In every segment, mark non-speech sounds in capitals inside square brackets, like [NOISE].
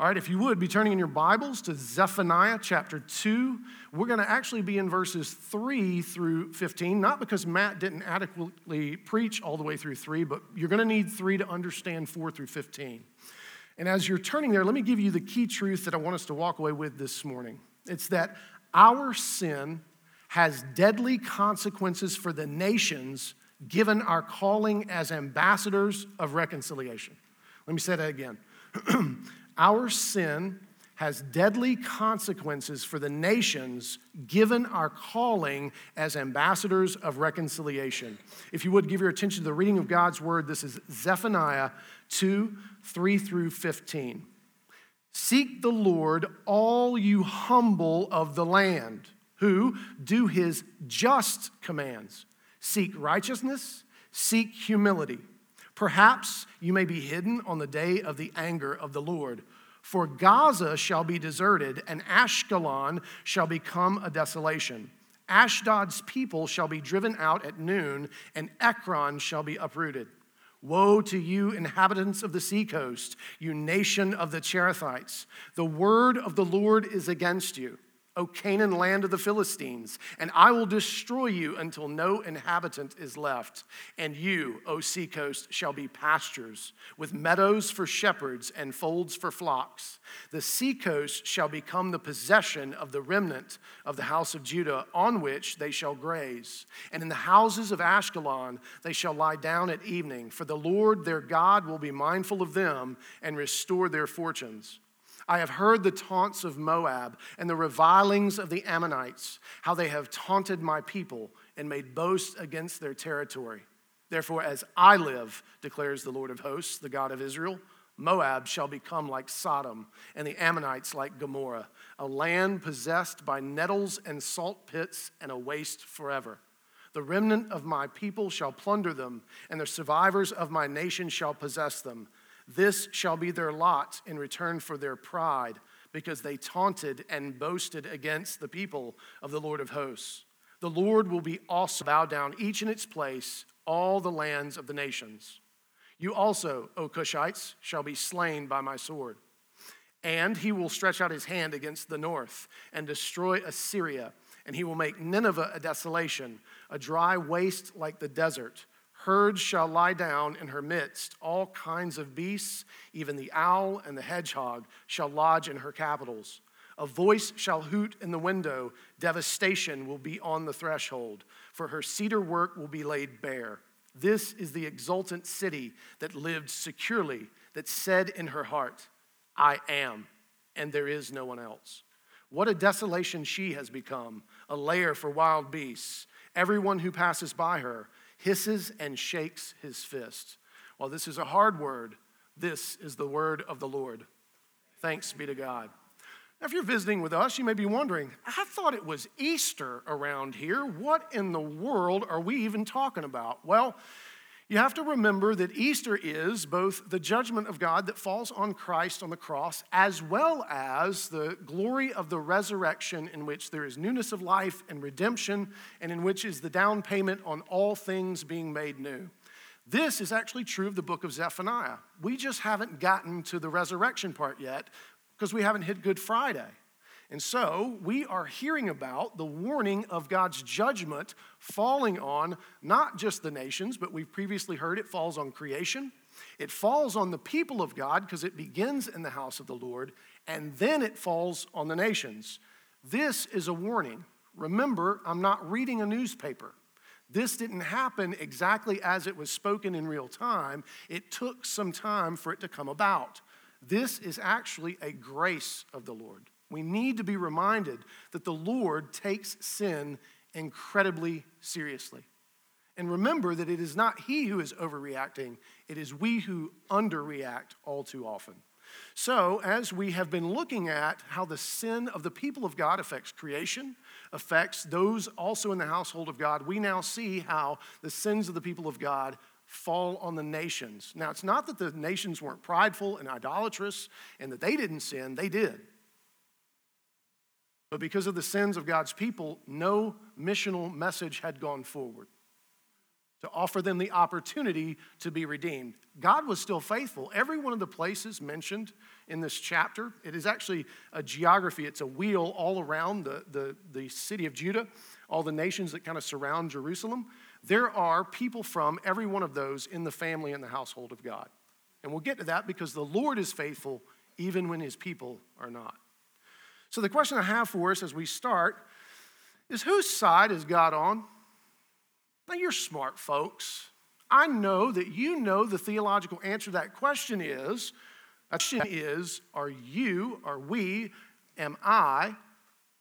All right, if you would be turning in your Bibles to Zephaniah chapter 2. We're going to actually be in verses 3 through 15, not because Matt didn't adequately preach all the way through 3, but you're going to need 3 to understand 4 through 15. And as you're turning there, let me give you the key truth that I want us to walk away with this morning. It's that our sin has deadly consequences for the nations given our calling as ambassadors of reconciliation. Let me say that again. [CLEARS THROAT] Our sin has deadly consequences for the nations given our calling as ambassadors of reconciliation. If you would give your attention to the reading of God's word, this is Zephaniah 2 3 through 15. Seek the Lord, all you humble of the land, who do his just commands. Seek righteousness, seek humility. Perhaps you may be hidden on the day of the anger of the Lord. For Gaza shall be deserted, and Ashkelon shall become a desolation. Ashdod's people shall be driven out at noon, and Ekron shall be uprooted. Woe to you, inhabitants of the seacoast, you nation of the Cherethites. The word of the Lord is against you O Canaan land of the Philistines, and I will destroy you until no inhabitant is left. And you, O seacoast, shall be pastures, with meadows for shepherds and folds for flocks. The seacoast shall become the possession of the remnant of the house of Judah, on which they shall graze. And in the houses of Ashkelon they shall lie down at evening, for the Lord their God will be mindful of them and restore their fortunes. I have heard the taunts of Moab and the revilings of the Ammonites, how they have taunted my people and made boast against their territory. Therefore, as I live, declares the Lord of hosts, the God of Israel, Moab shall become like Sodom, and the Ammonites like Gomorrah, a land possessed by nettles and salt pits and a waste forever. The remnant of my people shall plunder them, and the survivors of my nation shall possess them. This shall be their lot in return for their pride, because they taunted and boasted against the people of the Lord of hosts. The Lord will be also bow down each in its place, all the lands of the nations. You also, O Cushites, shall be slain by my sword. And he will stretch out his hand against the north and destroy Assyria, and he will make Nineveh a desolation, a dry waste like the desert Herds shall lie down in her midst. All kinds of beasts, even the owl and the hedgehog, shall lodge in her capitals. A voice shall hoot in the window. Devastation will be on the threshold, for her cedar work will be laid bare. This is the exultant city that lived securely, that said in her heart, I am, and there is no one else. What a desolation she has become, a lair for wild beasts. Everyone who passes by her hisses and shakes his fist. While this is a hard word, this is the word of the Lord. Thanks be to God. Now, if you're visiting with us, you may be wondering, I thought it was Easter around here. What in the world are we even talking about? Well, you have to remember that Easter is both the judgment of God that falls on Christ on the cross, as well as the glory of the resurrection, in which there is newness of life and redemption, and in which is the down payment on all things being made new. This is actually true of the book of Zephaniah. We just haven't gotten to the resurrection part yet because we haven't hit Good Friday. And so we are hearing about the warning of God's judgment falling on not just the nations, but we've previously heard it falls on creation. It falls on the people of God because it begins in the house of the Lord, and then it falls on the nations. This is a warning. Remember, I'm not reading a newspaper. This didn't happen exactly as it was spoken in real time. It took some time for it to come about. This is actually a grace of the Lord. We need to be reminded that the Lord takes sin incredibly seriously. And remember that it is not He who is overreacting, it is we who underreact all too often. So, as we have been looking at how the sin of the people of God affects creation, affects those also in the household of God, we now see how the sins of the people of God fall on the nations. Now, it's not that the nations weren't prideful and idolatrous and that they didn't sin, they did. But because of the sins of God's people, no missional message had gone forward. to offer them the opportunity to be redeemed. God was still faithful. Every one of the places mentioned in this chapter, it is actually a geography, it's a wheel all around the, the, the city of Judah, all the nations that kind of surround Jerusalem. There are people from every one of those in the family and the household of God. And we'll get to that because the Lord is faithful even when his people are not. So, the question I have for us as we start is whose side is God on? Now, you're smart folks. I know that you know the theological answer to that question is that question is are you, are we, am I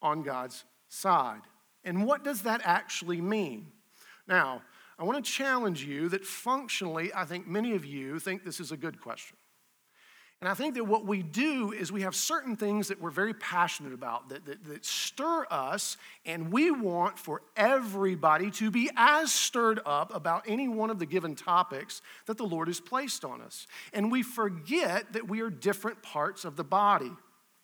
on God's side? And what does that actually mean? Now, I want to challenge you that functionally, I think many of you think this is a good question. And I think that what we do is we have certain things that we're very passionate about that, that, that, stir us, and we want for everybody to be as stirred up about any one of the given topics that the Lord has placed on us. And we forget that we are different parts of the body,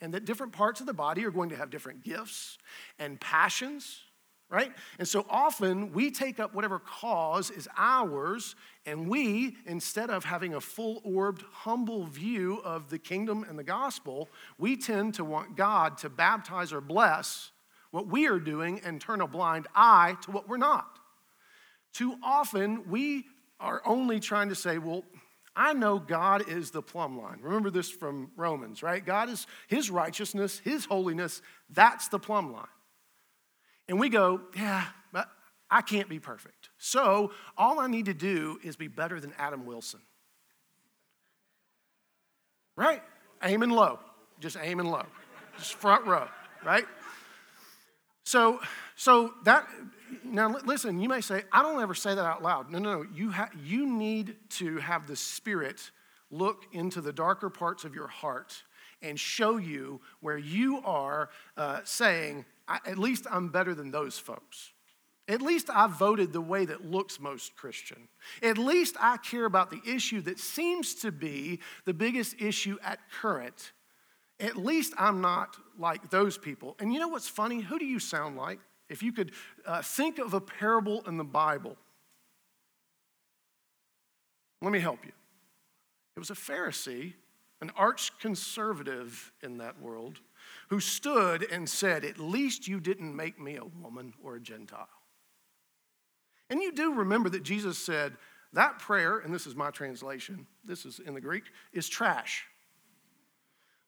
and that different parts of the body are going to have different gifts and passions right? And so often we take up whatever cause is ours, and we, instead of having a full orbed, humble view of the kingdom and the gospel, we tend to want God to baptize or bless what we are doing and turn a blind eye to what we're not. Too often we are only trying to say, well, I know God is the plumb line. Remember this from Romans, right? God is His righteousness, His holiness, that's the plumb line. And we go, yeah, but I can't be perfect. So all I need to do is be better than Adam Wilson. Right? Aiming low. Just aiming low. Just front row, right? So, so that now listen, you may say, I don't ever say that out loud. No, no, no. You, ha- you need to have the Spirit look into the darker parts of your heart and show you where you are uh, saying, I, at least I'm better than those folks. At least I voted the way that looks most Christian. At least I care about the issue that seems to be the biggest issue at current. At least I'm not like those people. And you know what's funny? Who do you sound like? If you could uh, think of a parable in the Bible, let me help you. It was a Pharisee, an arch conservative in that world, who stood and said, At least you didn't make me a woman or a Gentile. And you do remember that Jesus said, That prayer, and this is my translation, this is in the Greek, is trash.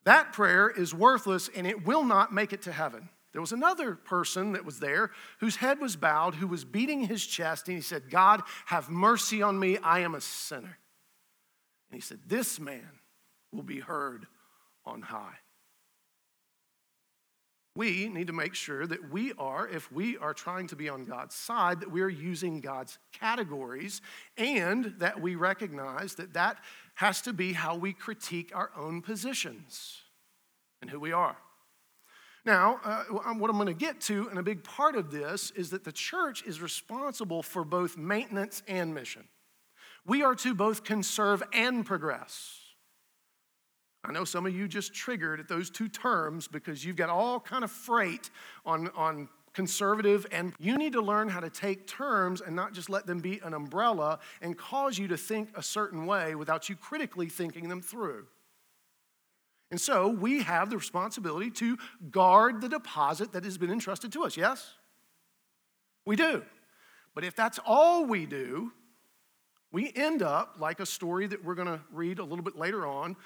That prayer is worthless and it will not make it to heaven. There was another person that was there whose head was bowed, who was beating his chest, and he said, God, have mercy on me. I am a sinner. And he said, This man will be heard on high we need to make sure that we are, if we are trying to be on God's side, that we are using God's categories and that we recognize that that has to be how we critique our own positions and who we are. Now, uh, what I'm going to get to, and a big part of this, is that the church is responsible for both maintenance and mission. We are to both conserve and progress. I know some of you just triggered at those two terms because you've got all kind of freight on, on conservative and you need to learn how to take terms and not just let them be an umbrella and cause you to think a certain way without you critically thinking them through. And so we have the responsibility to guard the deposit that has been entrusted to us, yes? We do. But if that's all we do, we end up like a story that we're going to read a little bit later on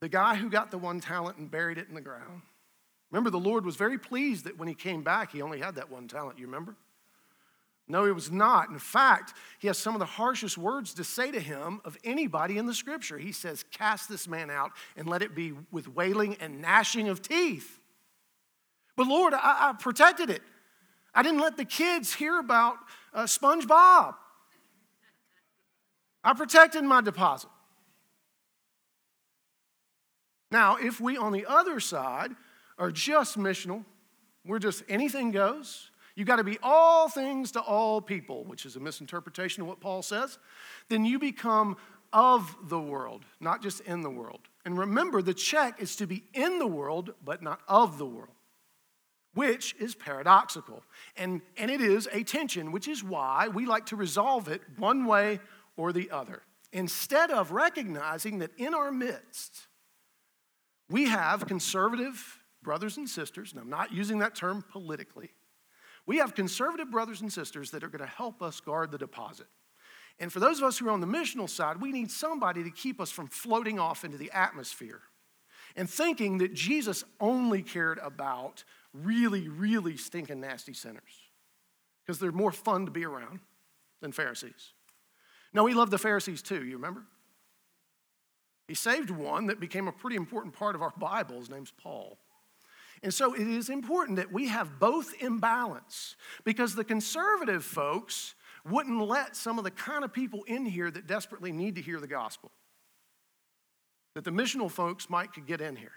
the guy who got the one talent and buried it in the ground. Remember, the Lord was very pleased that when he came back, he only had that one talent. You remember? No, he was not. In fact, he has some of the harshest words to say to him of anybody in the scripture. He says, Cast this man out and let it be with wailing and gnashing of teeth. But Lord, I, I protected it. I didn't let the kids hear about uh, SpongeBob. I protected my deposit. Now, if we on the other side are just missional, we're just anything goes, you got to be all things to all people, which is a misinterpretation of what Paul says, then you become of the world, not just in the world. And remember, the check is to be in the world, but not of the world. which is paradoxical. And, and it is a tension, which is why we like to resolve it one way or the other. Instead of recognizing that in our midst, we have conservative brothers and sisters, and I'm not using that term politically. We have conservative brothers and sisters that are going to help us guard the deposit. And for those of us who are on the missional side, we need somebody to keep us from floating off into the atmosphere and thinking that Jesus only cared about really, really stinking nasty sinners because they're more fun to be around than Pharisees. No, he loved the Pharisees too, you remember? He saved one that became a pretty important part of our Bible. His name's Paul. And so it is important that we have both in balance because the conservative folks wouldn't let some of the kind of people in here that desperately need to hear the gospel. That the missional folks might could get in here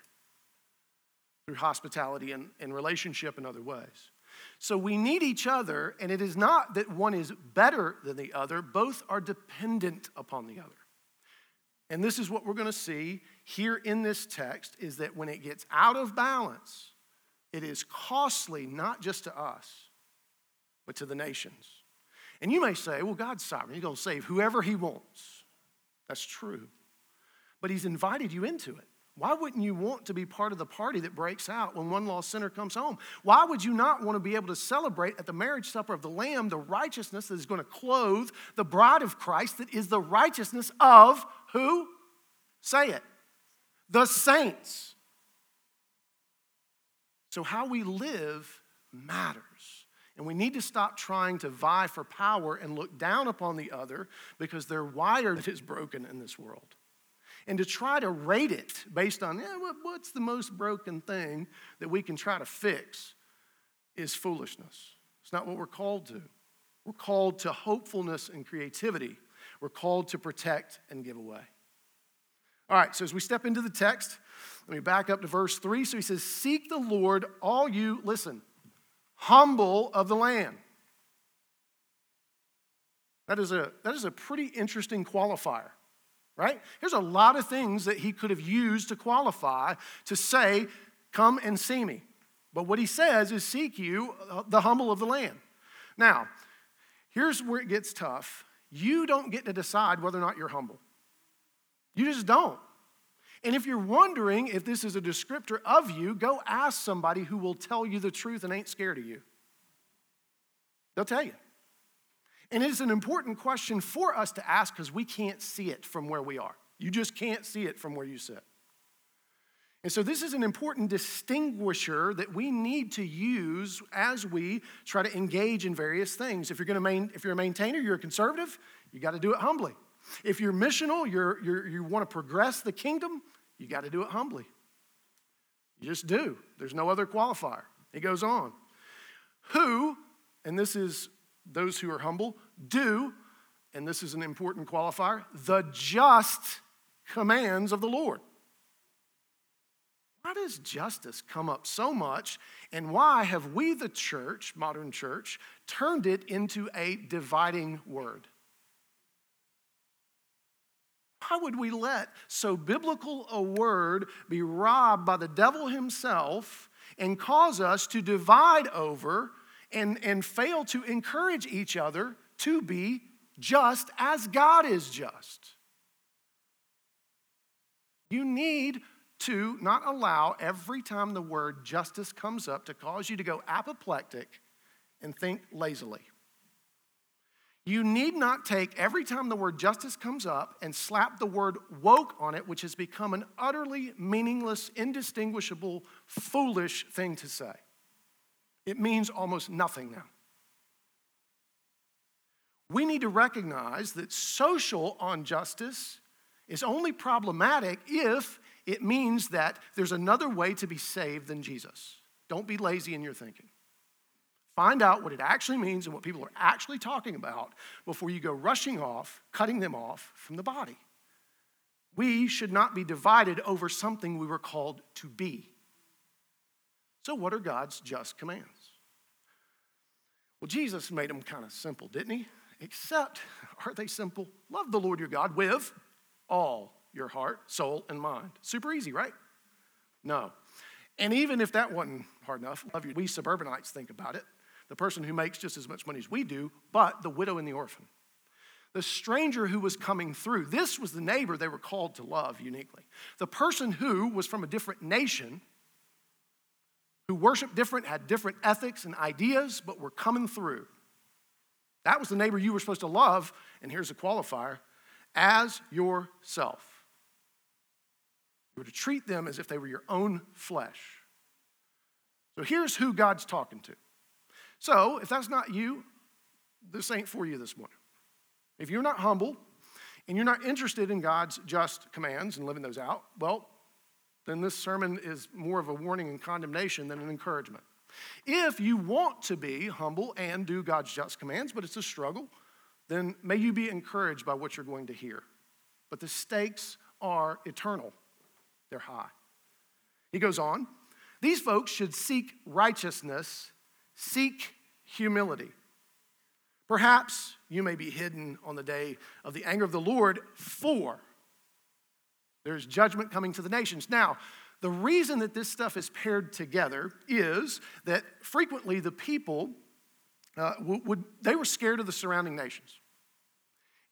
through hospitality and, and relationship and other ways. So we need each other, and it is not that one is better than the other, both are dependent upon the other. And this is what we're going to see here in this text is that when it gets out of balance, it is costly not just to us, but to the nations. And you may say, well, God's sovereign. He's going to save whoever He wants. That's true. But He's invited you into it. Why wouldn't you want to be part of the party that breaks out when one lost sinner comes home? Why would you not want to be able to celebrate at the marriage supper of the Lamb the righteousness that is going to clothe the bride of Christ that is the righteousness of who? Say it. The saints. So, how we live matters. And we need to stop trying to vie for power and look down upon the other because their wire is broken in this world. And to try to rate it based on, yeah, what's the most broken thing that we can try to fix is foolishness. It's not what we're called to. We're called to hopefulness and creativity. We're called to protect and give away. All right, so as we step into the text, let me back up to verse 3. So he says, Seek the Lord, all you, listen, humble of the land. That is a, that is a pretty interesting qualifier, right? There's a lot of things that he could have used to qualify to say, Come and see me. But what he says is, Seek you, uh, the humble of the land. Now, here's where it gets tough. You don't get to decide whether or not you're humble. You just don't. And if you're wondering if this is a descriptor of you, go ask somebody who will tell you the truth and ain't scared of you. They'll tell you. And it's an important question for us to ask because we can't see it from where we are. You just can't see it from where you sit. And so, this is an important distinguisher that we need to use as we try to engage in various things. If you're, going to main, if you're a maintainer, you're a conservative, you got to do it humbly. If you're missional, you're, you're, you want to progress the kingdom, you got to do it humbly. You just do. There's no other qualifier. He goes on. Who, and this is those who are humble, do, and this is an important qualifier, the just commands of the Lord. Why does justice come up so much, and why have we, the church, modern church, turned it into a dividing word? Why would we let so biblical a word be robbed by the devil himself and cause us to divide over and, and fail to encourage each other to be just as God is just? You need to not allow every time the word justice comes up to cause you to go apoplectic and think lazily. You need not take every time the word justice comes up and slap the word woke on it, which has become an utterly meaningless, indistinguishable, foolish thing to say. It means almost nothing now. We need to recognize that social injustice is only problematic if it means that there's another way to be saved than Jesus. Don't be lazy in your thinking. Find out what it actually means and what people are actually talking about before you go rushing off, cutting them off from the body. We should not be divided over something we were called to be. So, what are God's just commands? Well, Jesus made them kind of simple, didn't he? Except, are they simple? Love the Lord your God with all your heart, soul, and mind. Super easy, right? No. And even if that wasn't hard enough, we suburbanites think about it. The person who makes just as much money as we do, but the widow and the orphan. The stranger who was coming through. This was the neighbor they were called to love uniquely. The person who was from a different nation, who worshiped different, had different ethics and ideas, but were coming through. That was the neighbor you were supposed to love, and here's a qualifier as yourself. Were to treat them as if they were your own flesh. So here's who God's talking to. So if that's not you, this ain't for you this morning. If you're not humble and you're not interested in God's just commands and living those out, well, then this sermon is more of a warning and condemnation than an encouragement. If you want to be humble and do God's just commands, but it's a struggle, then may you be encouraged by what you're going to hear. But the stakes are eternal, they're high. He goes on, these folks should seek righteousness, seek humility. Perhaps you may be hidden on the day of the anger of the Lord, for there's judgment coming to the nations. Now, the reason that this stuff is paired together is that frequently the people uh, would, they were scared of the surrounding nations.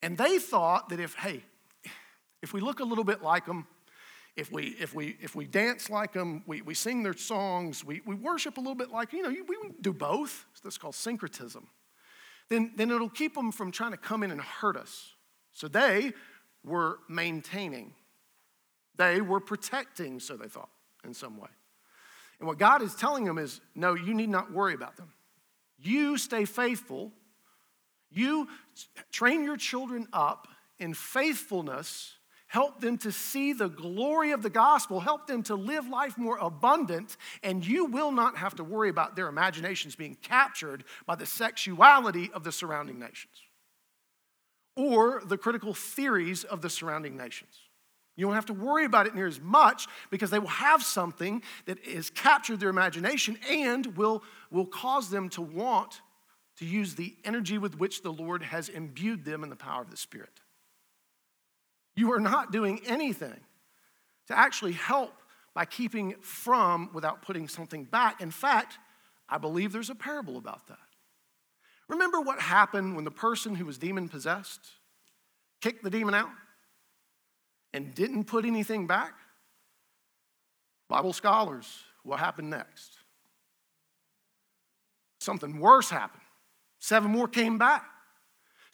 And they thought that if, hey, if we look a little bit like them, if we, if we, if we dance like them, we, we sing their songs, we, we worship a little bit like, you know, we do both. That's called syncretism. Then, then it'll keep them from trying to come in and hurt us. So they were maintaining they were protecting, so they thought, in some way. And what God is telling them is no, you need not worry about them. You stay faithful. You train your children up in faithfulness. Help them to see the glory of the gospel. Help them to live life more abundant. And you will not have to worry about their imaginations being captured by the sexuality of the surrounding nations or the critical theories of the surrounding nations. You won't have to worry about it near as much because they will have something that has captured their imagination and will, will cause them to want to use the energy with which the Lord has imbued them in the power of the Spirit. You are not doing anything to actually help by keeping from without putting something back. In fact, I believe there's a parable about that. Remember what happened when the person who was demon possessed kicked the demon out? and didn't put anything back, Bible scholars, what happened next? Something worse happened. Seven more came back.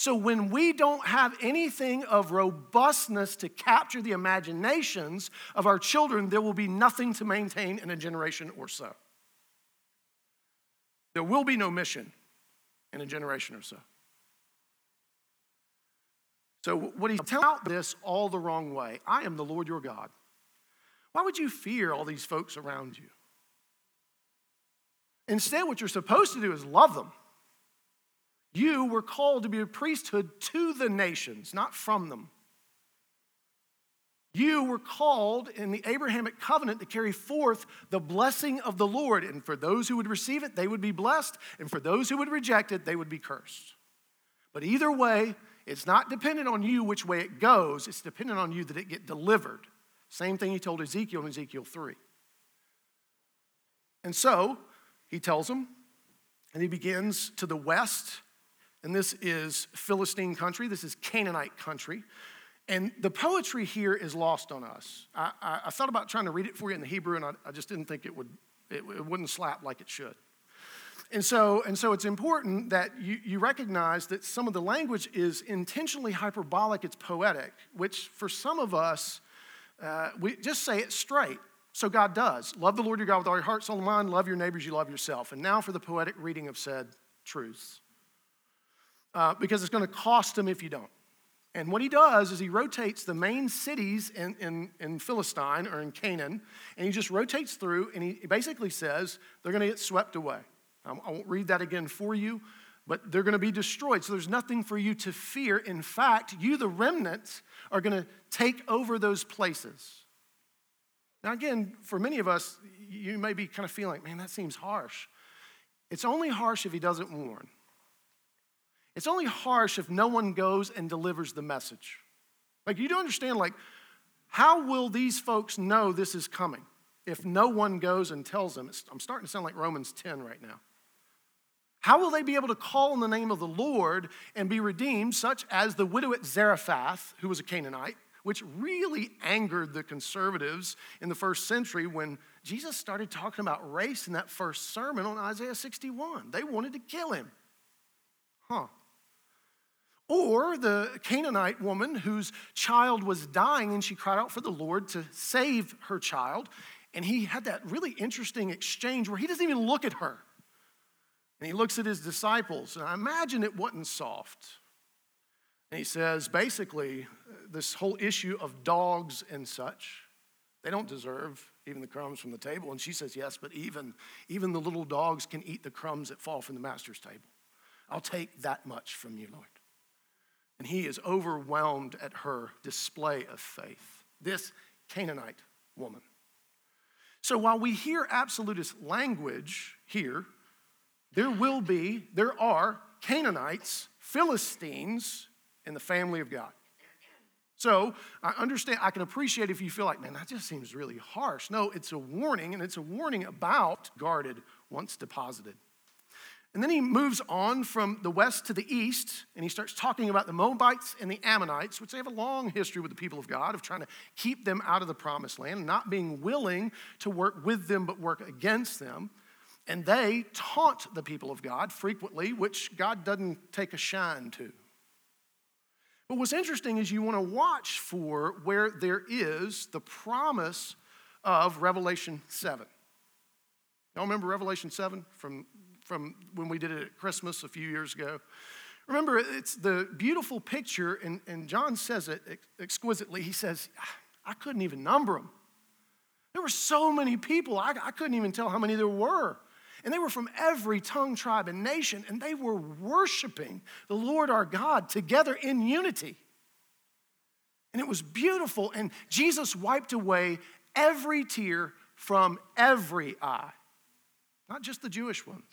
So when we don't have anything of robustness to capture the imaginations of our children, there will be nothing to maintain in a generation or so. There will be no mission in a generation or so. So, what he's telling this all the wrong way I am the Lord your God. Why would you fear all these folks around you? Instead, what you're supposed to do is love them. You were called to be a priesthood to the nations, not from them. You were called in the Abrahamic covenant to carry forth the blessing of the Lord. And for those who would receive it, they would be blessed. And for those who would reject it, they would be cursed. But either way, it's not dependent on you which way it goes, it's dependent on you that it get delivered. Same thing he told Ezekiel in Ezekiel 3. And so he tells them, and he begins to the west, and this is Philistine country, this is Canaanite country. And the poetry here is lost on us. I, I, I thought about trying to read it for you in the Hebrew, and I, I just didn't think it would, it, it wouldn't slap like it should. And so, and so it's important that you, you recognize that some of the language is intentionally hyperbolic, it's poetic, which for some of us, uh, we just say it straight. So God does. Love the Lord your God with all your heart, soul, and mind. Love your neighbors, you love yourself. And now for the poetic reading of said truths. Uh, because it's going to cost him if you don't. And what he does is he rotates the main cities in, in, in Philistine or in Canaan, and he just rotates through, and he basically says they're going to get swept away. I won't read that again for you, but they're going to be destroyed. So there's nothing for you to fear. In fact, you, the remnants, are going to take over those places. Now, again, for many of us, you may be kind of feeling man, that seems harsh. It's only harsh if he doesn't warn. It's only harsh if no one goes and delivers the message. Like, you don't understand, like, how will these folks know this is coming? if no one goes and tells them? I'm starting to sound like Romans 10 right now. How will they be able to call in the name of the Lord and be redeemed, such as the widow at Zarephath, who was a Canaanite, which really angered the conservatives in the first century when Jesus started talking about race in that first sermon on Isaiah 61? They wanted to kill him. Huh. Or the Canaanite woman whose child was dying and she cried out for the Lord to save her child. And he had that really interesting exchange where he doesn't even look at her. And he looks at his disciples, and I imagine it wasn't soft. And he says, basically, this whole issue of dogs and such, they don't deserve even the crumbs from the table. And she says, yes, but even, even the little dogs can eat the crumbs that fall from the master's table. I'll take that much from you, Lord. And he is overwhelmed at her display of faith, this Canaanite woman. So while we hear absolutist language here, there will be, there are Canaanites, Philistines in the family of God. So I understand, I can appreciate if you feel like, man, that just seems really harsh. No, it's a warning, and it's a warning about guarded once deposited. And then he moves on from the west to the east, and he starts talking about the Moabites and the Ammonites, which they have a long history with the people of God of trying to keep them out of the promised land, not being willing to work with them but work against them. And they taunt the people of God frequently, which God doesn't take a shine to. But what's interesting is you want to watch for where there is the promise of Revelation 7. Y'all remember Revelation 7 from, from when we did it at Christmas a few years ago? Remember, it's the beautiful picture, and, and John says it exquisitely. He says, I couldn't even number them. There were so many people, I, I couldn't even tell how many there were. And they were from every tongue, tribe, and nation, and they were worshiping the Lord our God together in unity. And it was beautiful, and Jesus wiped away every tear from every eye, not just the Jewish ones.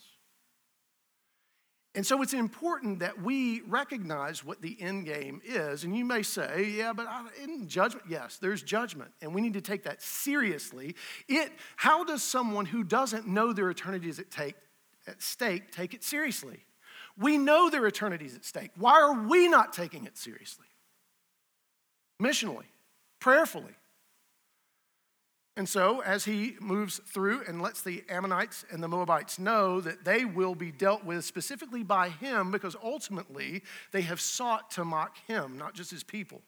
And so it's important that we recognize what the end game is. And you may say, yeah, but in judgment, yes, there's judgment. And we need to take that seriously. It, how does someone who doesn't know their eternity is at, take, at stake take it seriously? We know their eternity is at stake. Why are we not taking it seriously? Missionally, prayerfully, and so, as he moves through and lets the Ammonites and the Moabites know that they will be dealt with specifically by him, because ultimately they have sought to mock him, not just his people.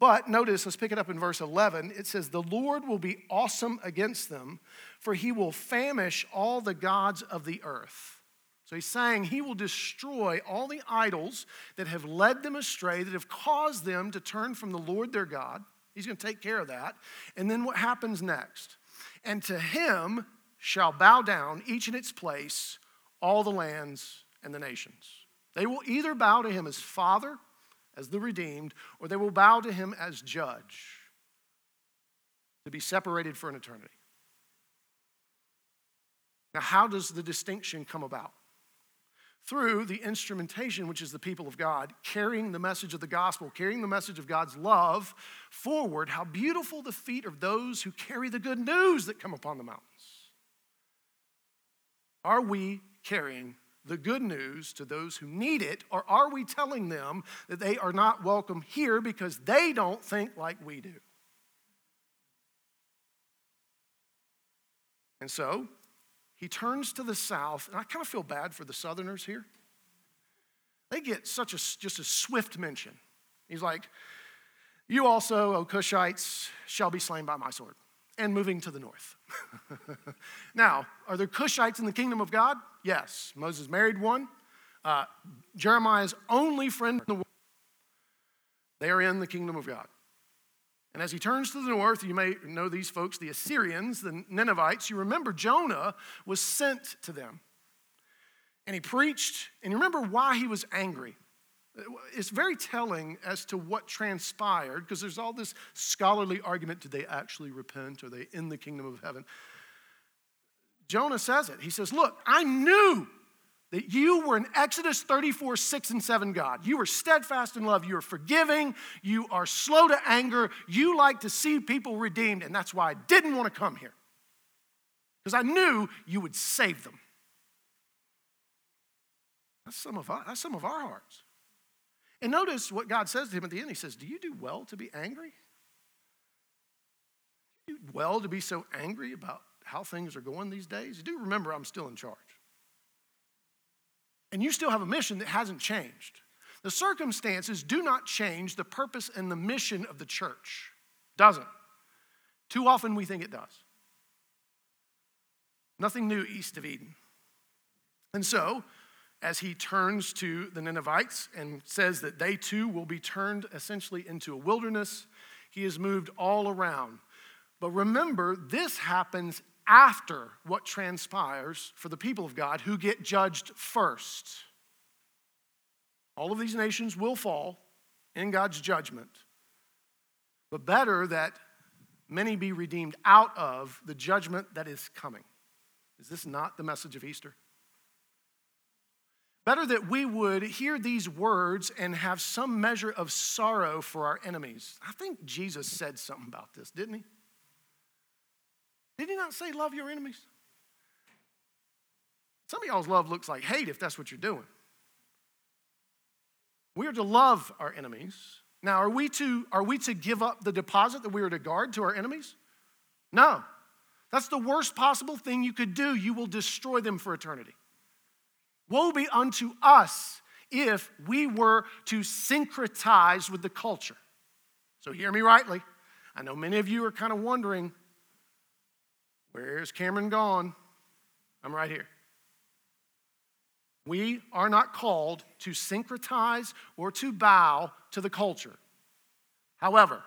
But notice, let's pick it up in verse 11. It says, The Lord will be awesome against them, for he will famish all the gods of the earth. So he's saying he will destroy all the idols that have led them astray, that have caused them to turn from the Lord their God. He's going to take care of that. And then what happens next? And to him shall bow down, each in its place, all the lands and the nations. They will either bow to him as Father, as the redeemed, or they will bow to him as judge, to be separated for an eternity. Now, how does the distinction come about? Through the instrumentation, which is the people of God, carrying the message of the gospel, carrying the message of God's love forward. How beautiful the feet of those who carry the good news that come upon the mountains. Are we carrying the good news to those who need it, or are we telling them that they are not welcome here because they don't think like we do? And so, he turns to the south, and I kind of feel bad for the southerners here. They get such a just a swift mention. He's like, You also, O Cushites, shall be slain by my sword. And moving to the north. [LAUGHS] now, are there Cushites in the kingdom of God? Yes. Moses married one. Uh, Jeremiah's only friend in the world. They are in the kingdom of God. And as he turns to the north, you may know these folks, the Assyrians, the Ninevites. You remember Jonah was sent to them. And he preached, and you remember why he was angry. It's very telling as to what transpired because there's all this scholarly argument did they actually repent? Are they in the kingdom of heaven? Jonah says it. He says, Look, I knew that you were in Exodus 34, 6 and 7 God. You were steadfast in love. You are forgiving. You are slow to anger. You like to see people redeemed. And that's why I didn't want to come here. because I knew you would save them. That's some of our, that's some of our hearts. And notice what God says to him at the end. He says, Do you do well to be angry? Do you do well to be so angry about how things are going these days? You do remember I'm still in charge. And you still have a mission that hasn't changed. The circumstances do not change the purpose and the mission of the church. Doesn't. Too often we think it does. Nothing new east of Eden. And so, as he turns to the Ninevites and says that they too will be turned essentially into a wilderness, he has moved all around. But remember, this happens after what transpires for the people of God who get judged first. All of these nations will fall in God's judgment, but better that many be redeemed out of the judgment that is coming. Is this not the message of Easter? Better that we would hear these words and have some measure of sorrow for our enemies. I think Jesus said something about this, didn't he? Did he not say, Love your enemies? Some of y'all's love looks like hate if that's what you're doing. We are to love our enemies. Now, are we to, are we to give up the deposit that we are to guard to our enemies? No. That's the worst possible thing you could do. You will destroy them for eternity. Woe be unto us if we were to syncretize with the culture. So, hear me rightly. I know many of you are kind of wondering where's Cameron gone? I'm right here. We are not called to syncretize or to bow to the culture. However,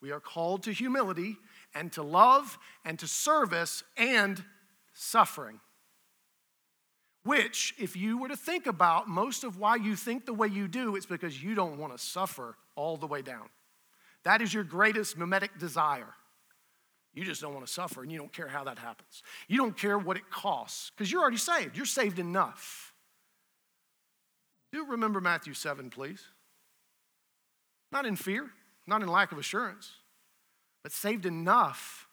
we are called to humility and to love and to service and suffering. Which, if you were to think about most of why you think the way you do, it's because you don't want to suffer all the way down. That is your greatest mimetic desire. You just don't want to suffer and you don't care how that happens. You don't care what it costs because you're already saved. You're saved enough. Do remember Matthew 7, please. Not in fear, not in lack of assurance, but saved enough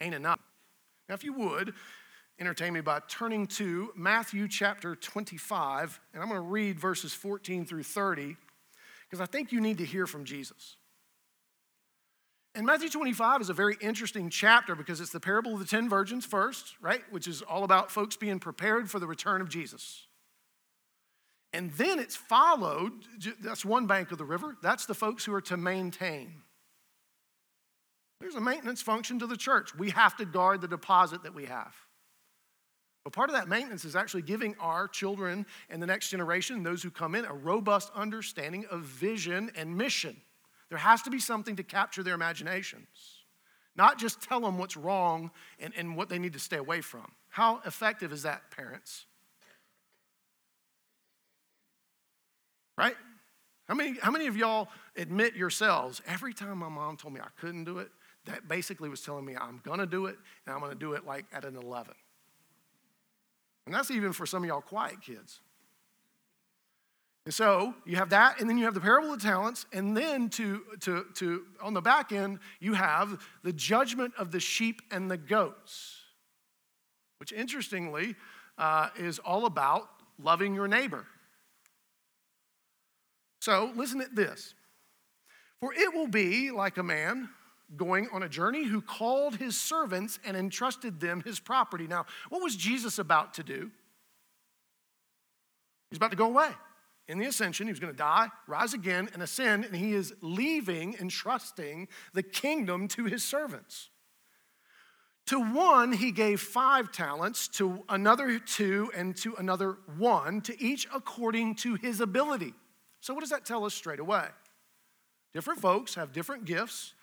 ain't enough. Now, if you would, entertain me by turning to Matthew chapter 25, and I'm going to read verses 14 through 30, because I think you need to hear from Jesus. And Matthew 25 is a very interesting chapter because it's the parable of the 10 virgins first, right? Which is all about folks being prepared for the return of Jesus. And then it's followed, that's one bank of the river, that's the folks who are to maintain. There's a maintenance function to the church. We have to guard the deposit that we have. But part of that maintenance is actually giving our children and the next generation, those who come in, a robust understanding of vision and mission. There has to be something to capture their imaginations, not just tell them what's wrong and, and what they need to stay away from. How effective is that, parents? Right? How many, how many of y'all admit yourselves, every time my mom told me I couldn't do it, that basically was telling me I'm gonna do it, and I'm gonna do it like at an 11. And that's even for some of y'all quiet kids. And so you have that, and then you have the parable of the talents, and then to, to, to on the back end, you have the judgment of the sheep and the goats, which interestingly uh, is all about loving your neighbor. So listen at this. For it will be like a man going on a journey who called his servants and entrusted them his property. Now, what was Jesus about to do? He's about to go away. In the ascension, he was going to die, rise again, and ascend, and he is leaving and trusting the kingdom to his servants. To one, he gave five talents, to another two, and to another one, to each according to his ability. So, what does that tell us straight away? Different folks have different gifts,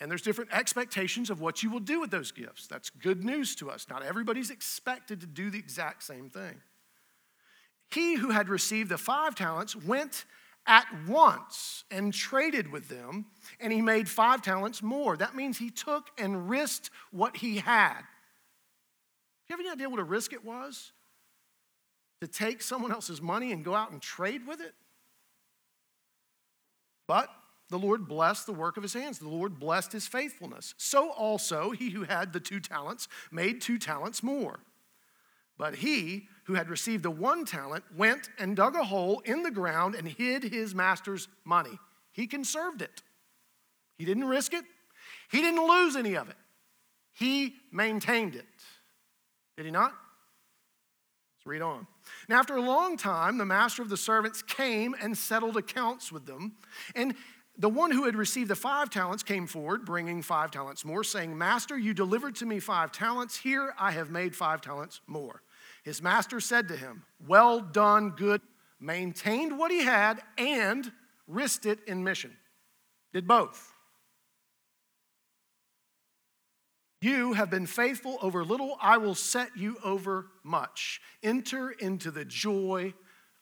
and there's different expectations of what you will do with those gifts. That's good news to us. Not everybody's expected to do the exact same thing. He who had received the five talents went at once and traded with them, and he made five talents more. That means he took and risked what he had. Do you have any idea what a risk it was? To take someone else's money and go out and trade with it? But the Lord blessed the work of his hands. The Lord blessed his faithfulness. So also, he who had the two talents made two talents more. But he who had received the one talent went and dug a hole in the ground and hid his master's money. He conserved it. He didn't risk it, he didn't lose any of it. He maintained it. Did he not? Let's read on. Now, after a long time, the master of the servants came and settled accounts with them. And the one who had received the five talents came forward, bringing five talents more, saying, Master, you delivered to me five talents. Here I have made five talents more. His master said to him, Well done, good, maintained what he had and risked it in mission. Did both. You have been faithful over little, I will set you over much. Enter into the joy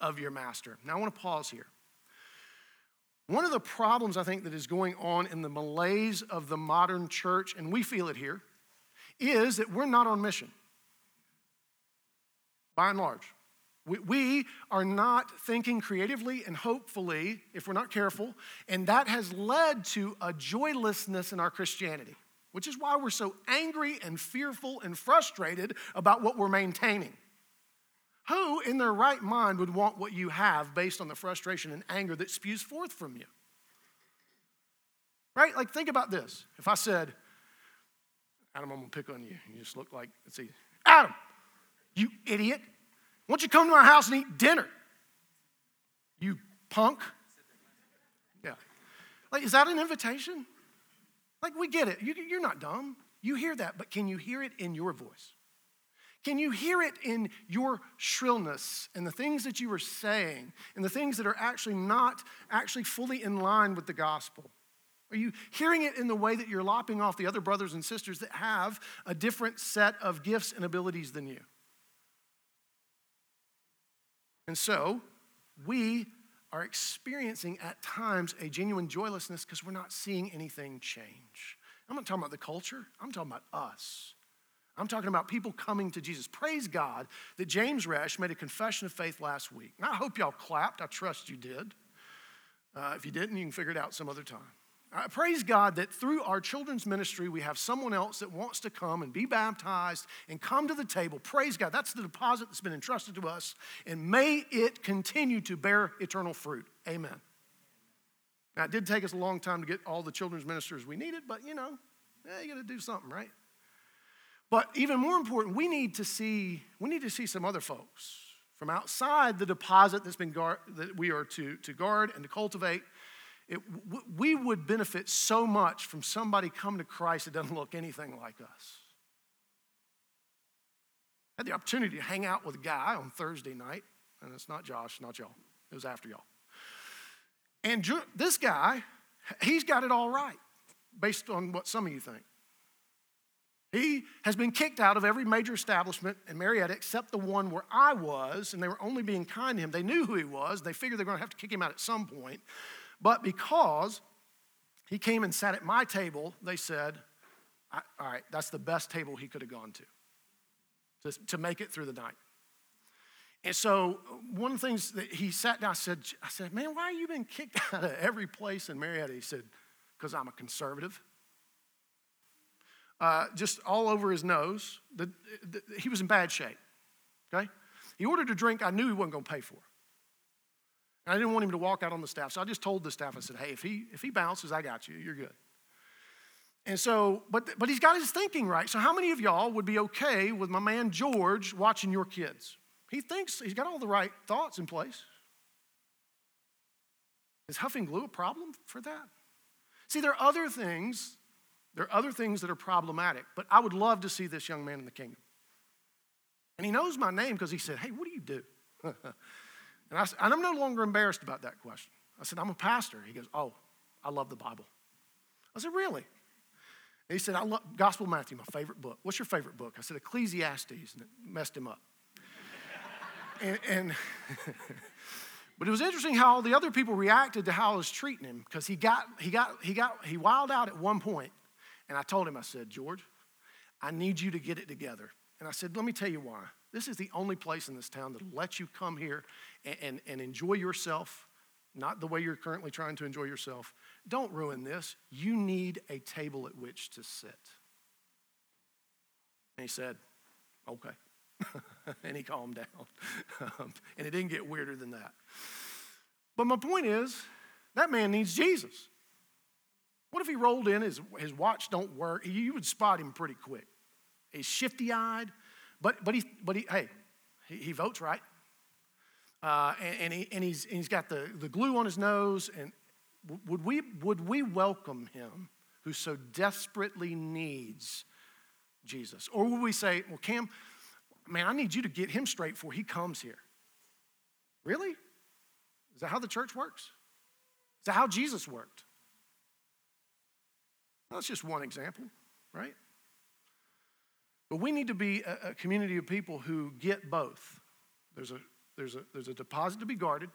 of your master. Now I want to pause here. One of the problems I think that is going on in the malaise of the modern church, and we feel it here, is that we're not on mission, by and large. We, we are not thinking creatively and hopefully, if we're not careful, and that has led to a joylessness in our Christianity, which is why we're so angry and fearful and frustrated about what we're maintaining. Who in their right mind would want what you have based on the frustration and anger that spews forth from you? Right? Like, think about this. If I said, Adam, I'm gonna pick on you, you just look like, let's see, Adam, you idiot, why don't you come to my house and eat dinner? You punk. Yeah. Like, is that an invitation? Like, we get it. You, you're not dumb. You hear that, but can you hear it in your voice? Can you hear it in your shrillness and the things that you are saying and the things that are actually not actually fully in line with the gospel? Are you hearing it in the way that you're lopping off the other brothers and sisters that have a different set of gifts and abilities than you? And so, we are experiencing at times a genuine joylessness because we're not seeing anything change. I'm not talking about the culture, I'm talking about us. I'm talking about people coming to Jesus. Praise God that James Resch made a confession of faith last week. And I hope y'all clapped. I trust you did. Uh, if you didn't, you can figure it out some other time. I praise God that through our children's ministry, we have someone else that wants to come and be baptized and come to the table. Praise God. That's the deposit that's been entrusted to us. And may it continue to bear eternal fruit. Amen. Now, it did take us a long time to get all the children's ministers we needed, but you know, yeah, you got to do something, right? But even more important, we need to see, we need to see some other folks from outside the deposit that's been guard, that we are to, to guard and to cultivate. It, we would benefit so much from somebody coming to Christ that doesn't look anything like us. I had the opportunity to hang out with a guy on Thursday night, and it's not Josh, not y'all. It was after y'all. And this guy, he's got it all right, based on what some of you think. He has been kicked out of every major establishment in Marietta except the one where I was, and they were only being kind to him. They knew who he was. They figured they're going to have to kick him out at some point. But because he came and sat at my table, they said, All right, that's the best table he could have gone to, to, to make it through the night. And so one of the things that he sat down, I said, I said, man, why have you been kicked [LAUGHS] out of every place in Marietta? He said, because I'm a conservative uh, just all over his nose. The, the, he was in bad shape. Okay? He ordered a drink I knew he wasn't going to pay for. I didn't want him to walk out on the staff. So I just told the staff, I said, hey, if he, if he bounces, I got you. You're good. And so, but, but he's got his thinking right. So, how many of y'all would be okay with my man George watching your kids? He thinks he's got all the right thoughts in place. Is huffing glue a problem for that? See, there are other things there are other things that are problematic, but I would love to see this young man in the kingdom. And he knows my name because he said, Hey, what do you do? [LAUGHS] and, I, and I'm no longer embarrassed about that question. I said, I'm a pastor. He goes, Oh, I love the Bible. I said, Really? And he said, I love Gospel Matthew, my favorite book. What's your favorite book? I said, Ecclesiastes, and it messed him up. [LAUGHS] and, and [LAUGHS] but it was interesting how all the other people reacted to how I was treating him because he got, he got, he got, he wilded out at one point and I told him, I said, George, I need you to get it together. And I said, let me tell you why. This is the only place in this town that'll let you come here and, and, and enjoy yourself not the way you're currently trying to enjoy yourself. Don't ruin this. You need a table at which to sit. And he said, Okay. [LAUGHS] and he calmed down. Um, and it didn't get weirder than that. But my point is, that man needs Jesus. What if he rolled in, his, his watch don't work? You would spot him pretty quick. He's shifty eyed, but, but, he, but he, hey, he, he votes right. Uh, and, and, he, and, he's, and he's got the, the glue on his nose. And would we, would we welcome him who so desperately needs Jesus? Or would we say, well, Cam, man, I need you to get him straight before he comes here? Really? Is that how the church works? Is that how Jesus worked? That's just one example, right? But we need to be a, a community of people who get both. There's a, there's, a, there's a deposit to be guarded.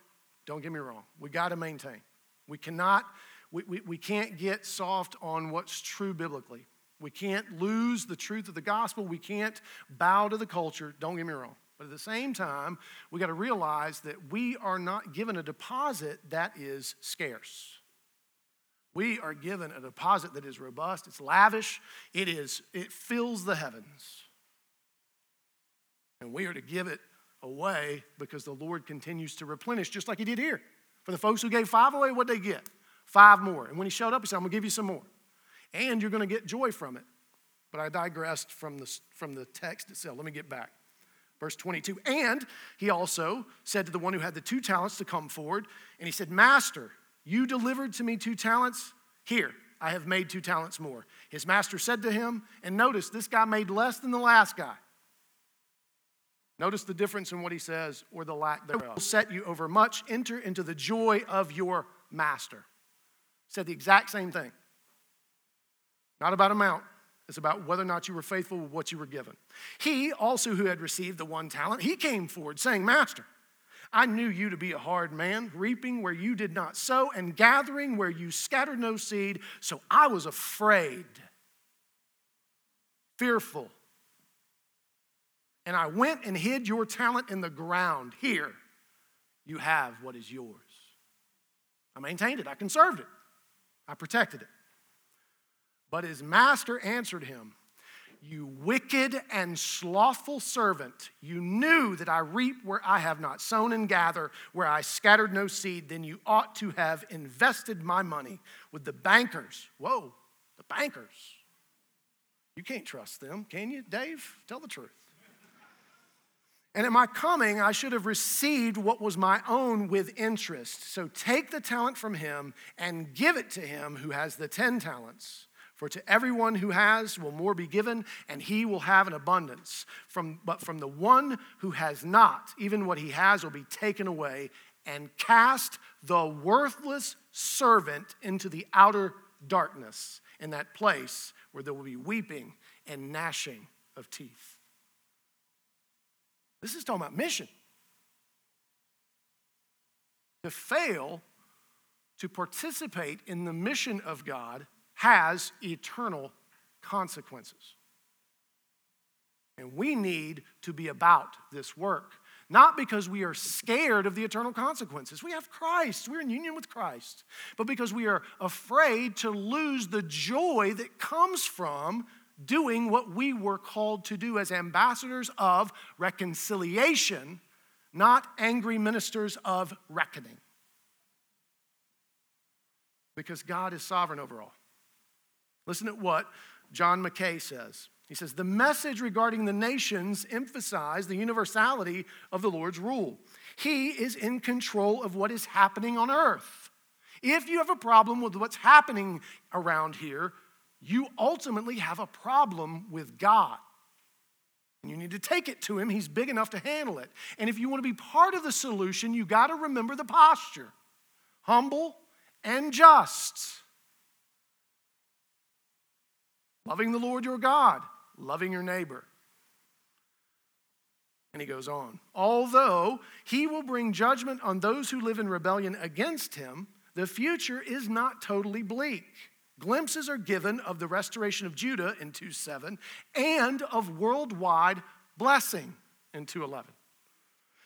Don't get me wrong. We got to maintain. We cannot, we, we, we can't get soft on what's true biblically. We can't lose the truth of the gospel. We can't bow to the culture. Don't get me wrong. But at the same time, we got to realize that we are not given a deposit that is scarce. We are given a deposit that is robust, it's lavish, it is it fills the heavens. And we are to give it away because the Lord continues to replenish just like he did here. For the folks who gave five away, what they get? Five more. And when he showed up, he said, I'm gonna give you some more. And you're gonna get joy from it. But I digressed from the, from the text itself. Let me get back. Verse 22. And he also said to the one who had the two talents to come forward, and he said, Master, you delivered to me two talents. Here, I have made two talents more. His master said to him, and notice this guy made less than the last guy. Notice the difference in what he says or the lack thereof. Set you over much. Enter into the joy of your master. Said the exact same thing. Not about amount, it's about whether or not you were faithful with what you were given. He also, who had received the one talent, he came forward saying, Master, I knew you to be a hard man, reaping where you did not sow and gathering where you scattered no seed. So I was afraid, fearful. And I went and hid your talent in the ground. Here, you have what is yours. I maintained it, I conserved it, I protected it. But his master answered him, you wicked and slothful servant, you knew that I reap where I have not sown and gather where I scattered no seed. Then you ought to have invested my money with the bankers. Whoa, the bankers. You can't trust them, can you, Dave? Tell the truth. And at my coming, I should have received what was my own with interest. So take the talent from him and give it to him who has the ten talents. For to everyone who has will more be given, and he will have an abundance. From, but from the one who has not, even what he has will be taken away, and cast the worthless servant into the outer darkness, in that place where there will be weeping and gnashing of teeth. This is talking about mission. To fail to participate in the mission of God has eternal consequences. And we need to be about this work. Not because we are scared of the eternal consequences. We have Christ, we're in union with Christ. But because we are afraid to lose the joy that comes from doing what we were called to do as ambassadors of reconciliation, not angry ministers of reckoning. Because God is sovereign over all. Listen to what John Mackay says. He says, The message regarding the nations emphasize the universality of the Lord's rule. He is in control of what is happening on earth. If you have a problem with what's happening around here, you ultimately have a problem with God. And you need to take it to Him. He's big enough to handle it. And if you want to be part of the solution, you got to remember the posture humble and just. Loving the Lord your God, loving your neighbor. And he goes on. Although he will bring judgment on those who live in rebellion against him, the future is not totally bleak. Glimpses are given of the restoration of Judah in 2:7 and of worldwide blessing in 2:11.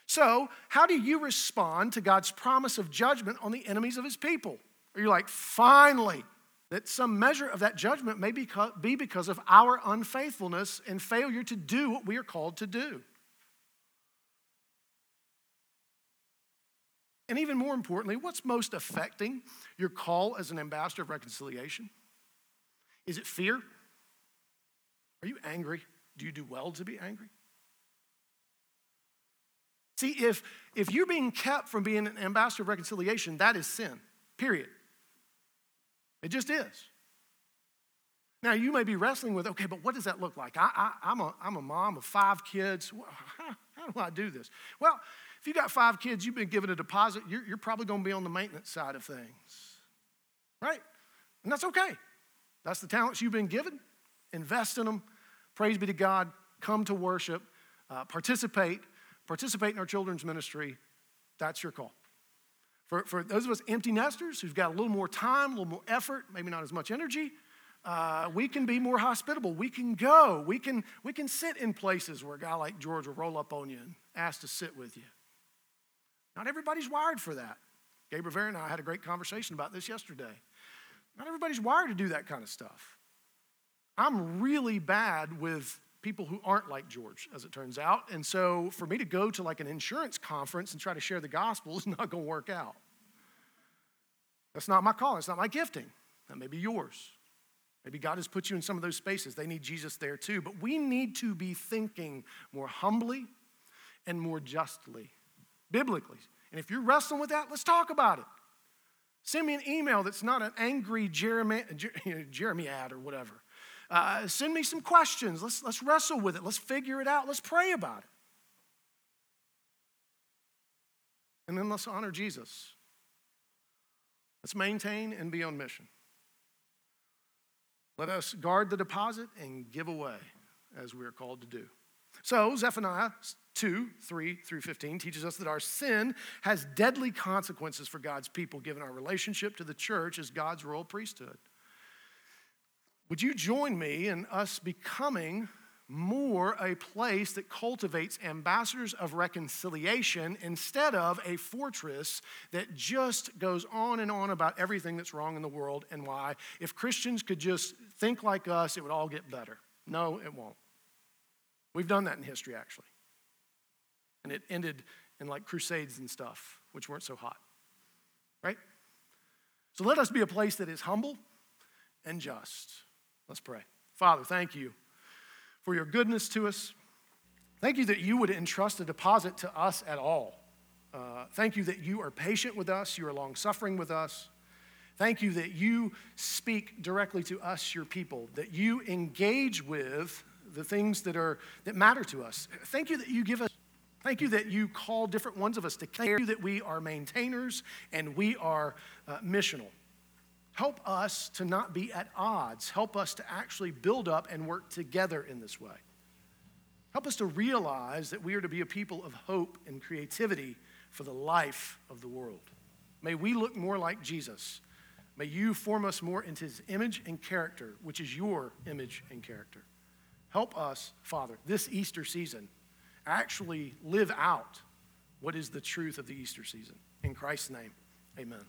So, how do you respond to God's promise of judgment on the enemies of his people? Are you like, finally, that some measure of that judgment may be because of our unfaithfulness and failure to do what we are called to do? And even more importantly, what's most affecting your call as an ambassador of reconciliation? Is it fear? Are you angry? Do you do well to be angry? See, if, if you're being kept from being an ambassador of reconciliation, that is sin, period. It just is. Now, you may be wrestling with, okay, but what does that look like? I, am a, I'm a mom of five kids. How, do I do this? Well, if you've got five kids, you've been given a deposit, you're, you're probably going to be on the maintenance side of things, right? And that's okay. That's the talents you've been given. Invest in them. Praise be to God. Come to worship. Uh, participate participate in our children's ministry, that's your call. For, for those of us empty nesters who've got a little more time, a little more effort, maybe not as much energy, uh, we can be more hospitable. We can go. We can, we can sit in places where a guy like George will roll up on you and ask to sit with you. Not everybody's wired for that. Gabe Rivera and I had a great conversation about this yesterday. Not everybody's wired to do that kind of stuff. I'm really bad with people who aren't like George, as it turns out. And so for me to go to like an insurance conference and try to share the gospel is [LAUGHS] not going to work out. That's not my call. It's not my gifting. That may be yours. Maybe God has put you in some of those spaces. They need Jesus there too. But we need to be thinking more humbly and more justly, biblically. And if you're wrestling with that, let's talk about it. Send me an email that's not an angry Jeremy, [LAUGHS] jeremiad or whatever. Uh, send me some questions. Let's, let's wrestle with it. Let's figure it out. Let's pray about it. And then let's honor Jesus. Let's maintain and be on mission. Let us guard the deposit and give away as we are called to do. So, Zephaniah 2 3 through 15 teaches us that our sin has deadly consequences for God's people, given our relationship to the church as God's royal priesthood. Would you join me in us becoming more a place that cultivates ambassadors of reconciliation instead of a fortress that just goes on and on about everything that's wrong in the world and why. If Christians could just think like us, it would all get better. No, it won't. We've done that in history, actually. And it ended in like crusades and stuff, which weren't so hot. Right? So let us be a place that is humble and just Let's pray. Father, thank you for your goodness to us. Thank you that you would entrust a deposit to us at all. Uh, thank you that you are patient with us, you are long suffering with us. Thank you that you speak directly to us, your people, that you engage with the things that are that matter to us. Thank you that you give us Thank you that you call different ones of us to care that we are maintainers and we are uh, missional. Help us to not be at odds. Help us to actually build up and work together in this way. Help us to realize that we are to be a people of hope and creativity for the life of the world. May we look more like Jesus. May you form us more into his image and character, which is your image and character. Help us, Father, this Easter season, actually live out what is the truth of the Easter season. In Christ's name, amen.